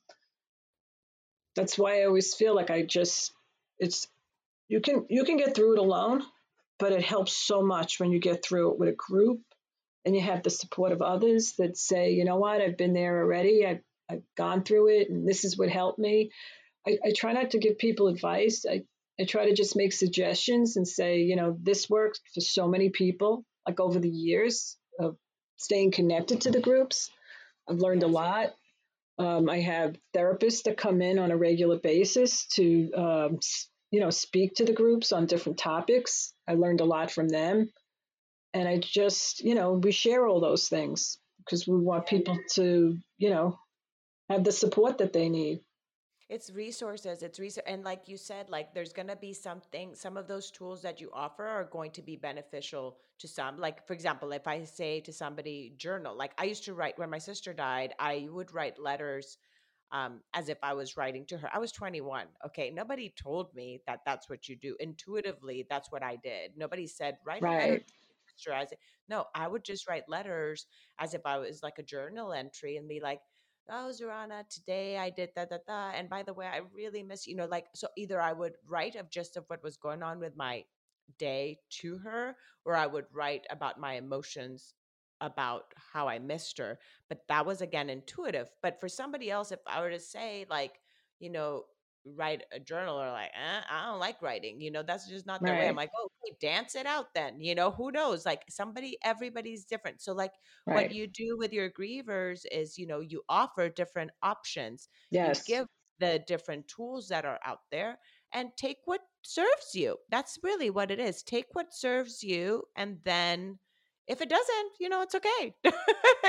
that's why I always feel like I just, it's, you can you can get through it alone, but it helps so much when you get through it with a group and you have the support of others that say, you know what, I've been there already. I've I've gone through it and this is what helped me. I, I try not to give people advice. I, I try to just make suggestions and say, you know, this works for so many people. Like over the years of staying connected to the groups, I've learned a lot. Um, I have therapists that come in on a regular basis to, um, you know, speak to the groups on different topics. I learned a lot from them. And I just, you know, we share all those things because we want people to, you know, have the support that they need. It's resources it's research and like you said like there's going to be something some of those tools that you offer are going to be beneficial to some like for example if i say to somebody journal like i used to write when my sister died i would write letters um, as if i was writing to her. I was 21 okay? Nobody told me that that's what you do. Intuitively that's what i did. Nobody said write right. a letter to as no i would just write letters as if i was like a journal entry and be like oh Zorana, today I did that, that, that. And by the way, I really miss, you know, like, so either I would write of just of what was going on with my day to her, or I would write about my emotions about how I missed her. But that was again intuitive. But for somebody else, if I were to say, like, you know, write a journal or like eh, i don't like writing you know that's just not the right. way. I'm like oh, okay dance it out then you know who knows? Like somebody everybody's different. So like right. what you do with your grievers is you know you offer different options. Yes. you give the different tools that are out there and take what serves you. That's really what it is. Take what serves you and then if it doesn't, you know, it's okay. <laughs> it's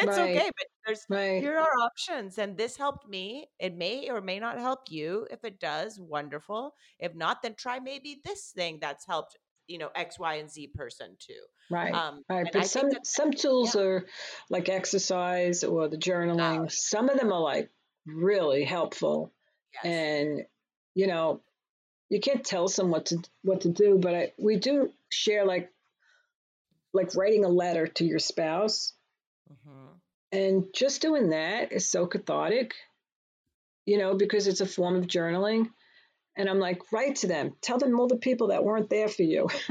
right. okay. But there's right. here are options. And this helped me. It may or may not help you. If it does, wonderful. If not, then try maybe this thing that's helped, you know, X, Y, and Z person too. Right. Um, right. But some some tools yeah. are like exercise or the journaling. Oh. Some of them are like really helpful. Yes. And, you know, you can't tell someone what to what to do, but I, we do share like like writing a letter to your spouse. Mm-hmm. And just doing that is so cathartic, you know, because it's a form of journaling. And I'm like, write to them. Tell them all the people that weren't there for you. <laughs>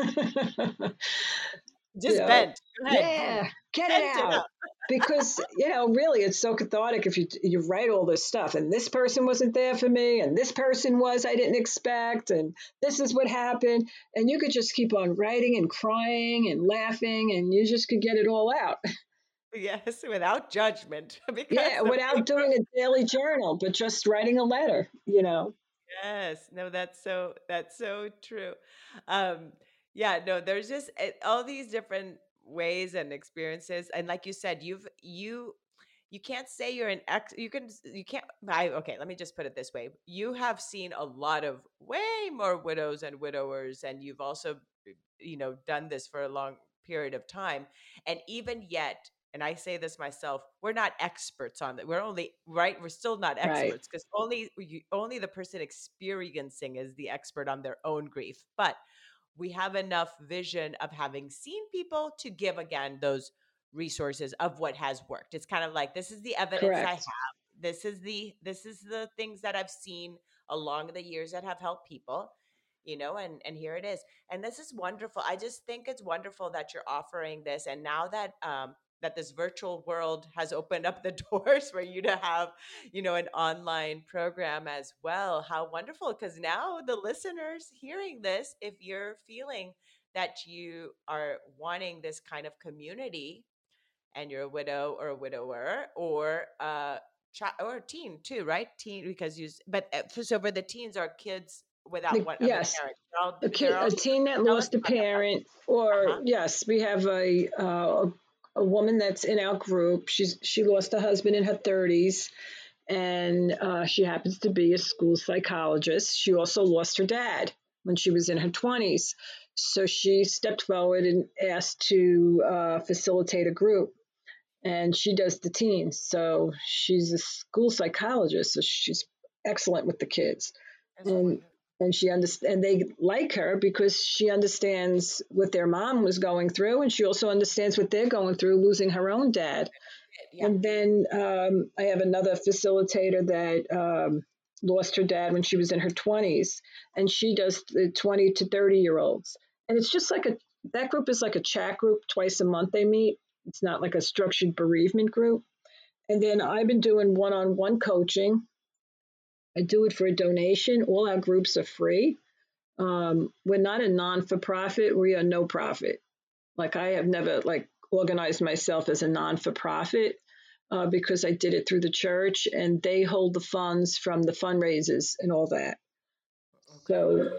Just you know, vent. Yeah, get it out. It because you know, really, it's so cathartic if you you write all this stuff. And this person wasn't there for me, and this person was I didn't expect, and this is what happened. And you could just keep on writing and crying and laughing, and you just could get it all out. Yes, without judgment. <laughs> yeah, without <laughs> doing a daily journal, but just writing a letter. You know. Yes, no, that's so that's so true. Um, yeah, no, there's just eh, all these different ways and experiences, and like you said, you've you you can't say you're an ex. You can you can't. I okay. Let me just put it this way: you have seen a lot of way more widows and widowers, and you've also eh, you know done this for a long period of time, and even yet and I say this myself, we're not experts on that. We're only right. We're still not experts because right. only only the person experiencing is the expert on their own grief. But we have enough vision of having seen people to give again those resources of what has worked. It's kind of like this is the evidence Correct. I have. This is the this is the things that I've seen along the years that have helped people you know and and here it is and this is wonderful i just think it's wonderful that you're offering this and now that um that this virtual world has opened up the <laughs> doors for you to have you know an online program as well. How wonderful because now the listeners hearing this if you're feeling that you are wanting this kind of community and you're a widow or a widower or uh or a teen too right? Teen because you but uh, so for the teens are kids without one yes. all, a, kid, a teen that lost a parent <laughs> or uh-huh. yes we have a uh, a woman that's in our group. She's she lost a husband in her 30s, and uh, she happens to be a school psychologist. She also lost her dad when she was in her 20s, so she stepped forward and asked to uh, facilitate a group. And she does the teens, so she's a school psychologist, so she's excellent with the kids. and and she understand and they like her because she understands what their mom was going through and she also understands what they're going through losing her own dad. Yeah. and then um, i have another facilitator that um, lost her dad when she was in her 20s and she does the 20 to 30 year olds and it's just like a that group is like a chat group twice a month they meet. It's not like a structured bereavement group. And then i've been doing one-on-one coaching I do it for a donation. All our groups are free. Um, we're not a non for profit. We are no profit. Like I have never like organized myself as a non for profit uh, because I did it through the church and they hold the funds from the fundraisers and all that. So,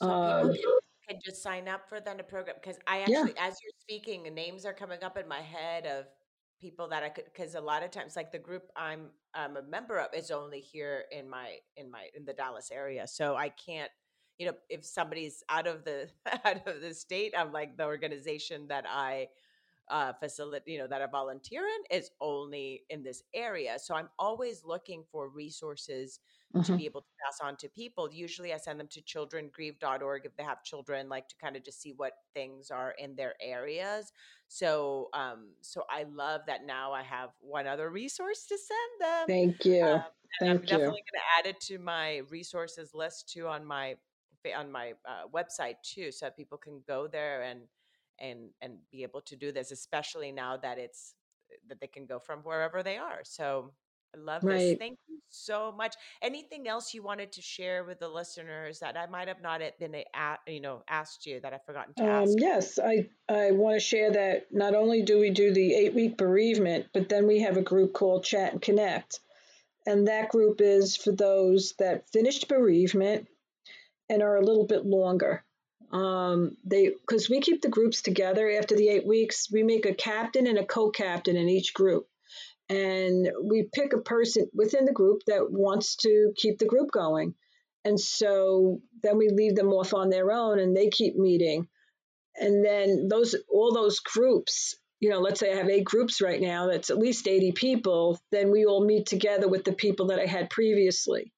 so um, people can, can just sign up for then a program because I actually, yeah. as you're speaking, names are coming up in my head of people that I could because a lot of times like the group I'm I'm a member of is only here in my in my in the Dallas area. So I can't you know if somebody's out of the <laughs> out of the state I'm like the organization that I uh facility you know that I volunteer in is only in this area. So I'm always looking for resources mm-hmm. to be able to pass on to people. Usually I send them to childrengrieve.org if they have children, like to kind of just see what things are in their areas. So um so I love that now I have one other resource to send them. Thank you. Um, Thank I'm you. definitely going to add it to my resources list too on my on my uh, website too, so that people can go there and and and be able to do this, especially now that it's that they can go from wherever they are. So I love right. this. Thank you so much. Anything else you wanted to share with the listeners that I might have not been you know asked you that I've forgotten to um. Yes, I I want to share that not only do we do the eight week bereavement, but then we have a group called Chat and Connect, and that group is for those that finished bereavement and are a little bit longer. Um, they because we keep the groups together after the eight weeks. We make a captain and a co-captain in each group and we pick a person within the group that wants to keep the group going. And so then we leave them off on their own and they keep meeting. And then those all those groups, you know, let's say I have eight groups right now, that's at least 80 people, then we all meet together with the people that I had previously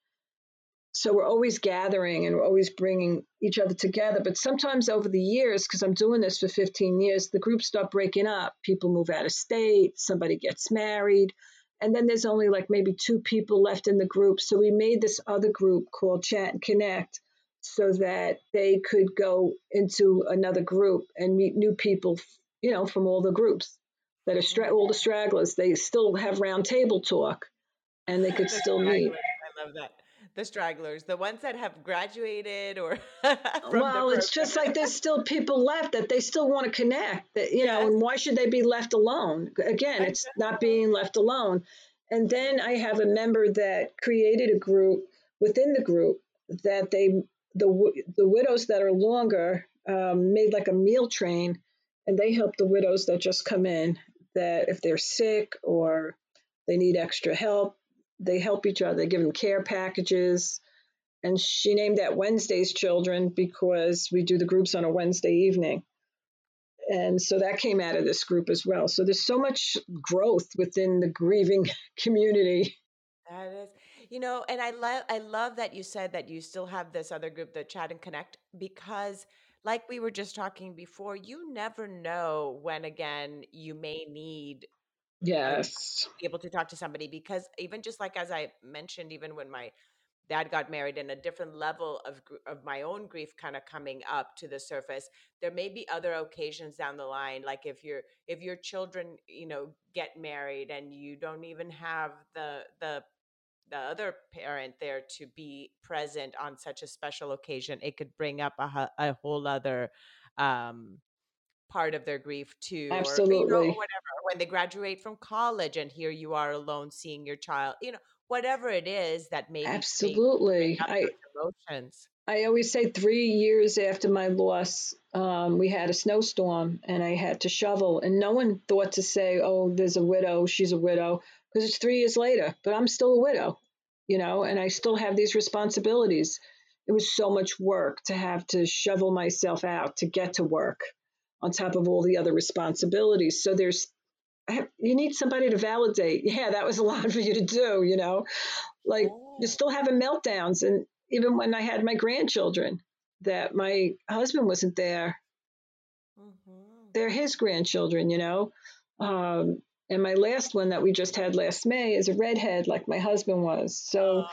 so we're always gathering and we're always bringing each other together but sometimes over the years because i'm doing this for 15 years the groups start breaking up people move out of state somebody gets married And then there's only like maybe two people left in the group. So we made this other group called Chat and Connect so that they could go into another group and meet new people, you know, from all the groups that are stra- all the stragglers. They still have round table talk and they could still meet. I love that the stragglers, the ones that have graduated or <laughs> well, it's just like there's still people left that they still want to connect. That you yes. know, and why should they be left alone? Again, it's not being left alone. And then I have a member that created a group within the group that they the the widows that are longer um, made like a meal train, and they help the widows that just come in that if they're sick or they need extra help, they help each other. They give them care packages. And she named that Wednesday's Children because we do the groups on a Wednesday evening. And so that came out of this group as well. So there's so much growth within the grieving <laughs> community. That is, you know, and I love I love that you said that you still have this other group, the Chat and Connect, because like we were just talking before, you never know when again you may need Yes. be able to talk to somebody because even just like as I mentioned, even when my dad got married and a different level of of my own grief kind of coming up to the surface there may be other occasions down the line like if your if your children you know get married and you don't even have the the the other parent there to be present on such a special occasion it could bring up a, a whole other um part of their grief too absolutely or, you know, whatever when they graduate from college and here you are alone seeing your child you know whatever it is that maybe absolutely I, emotions I always say three years after my loss, um, we had a snowstorm and I had to shovel. And no one thought to say, oh, there's a widow, she's a widow, because it's three years later, but I'm still a widow, you know, and I still have these responsibilities. It was so much work to have to shovel myself out to get to work on top of all the other responsibilities. So there's you need somebody to validate. Yeah, that was a <laughs> lot for you to do, you know. Like oh. you're still having meltdowns and even when I had my grandchildren that my husband wasn't there. Mm-hmm. They're his grandchildren, you know. Um, and my last one that we just had last May is a redhead like my husband was. So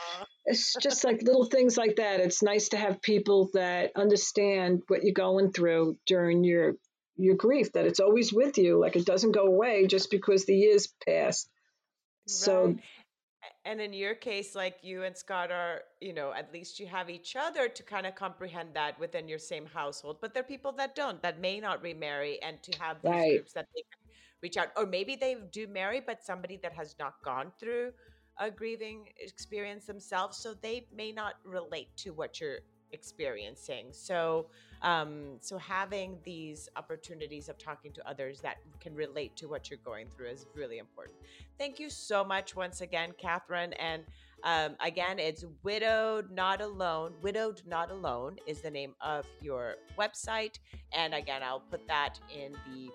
it's just like <laughs> little things like that. It's nice to have people that understand what you're going through during your your grief that it's always with you like it doesn't go away just because the years pass right. so and in your case like you and scott are you know at least you have each other to kind of comprehend that within your same household but there are people that don't that may not remarry and to have these right. groups that they can reach out or maybe they do marry but somebody that has not gone through a grieving experience themselves so they may not relate to what you're experiencing so um, so having these opportunities of talking to others that can relate to what you're going through is really important. Thank you so much once again, Catherine. And um, again, it's Widowed Not Alone. Widowed Not Alone is the name of your website. And again, I'll put that in the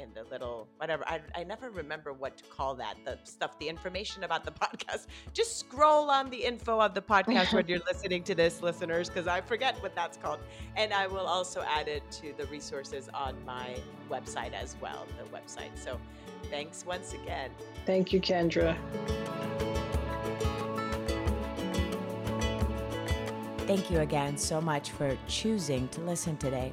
in the little whatever. I, I never remember what to call that. The stuff, the information about the <laughs> podcast. Just scroll on the info of the podcast when <laughs> you're listening to this, listeners, because I forget what that's called. And I will also add it to the resources on my website as well, the website. So thanks once again. Thank you, Kendra. Thank you again so much for choosing to listen today.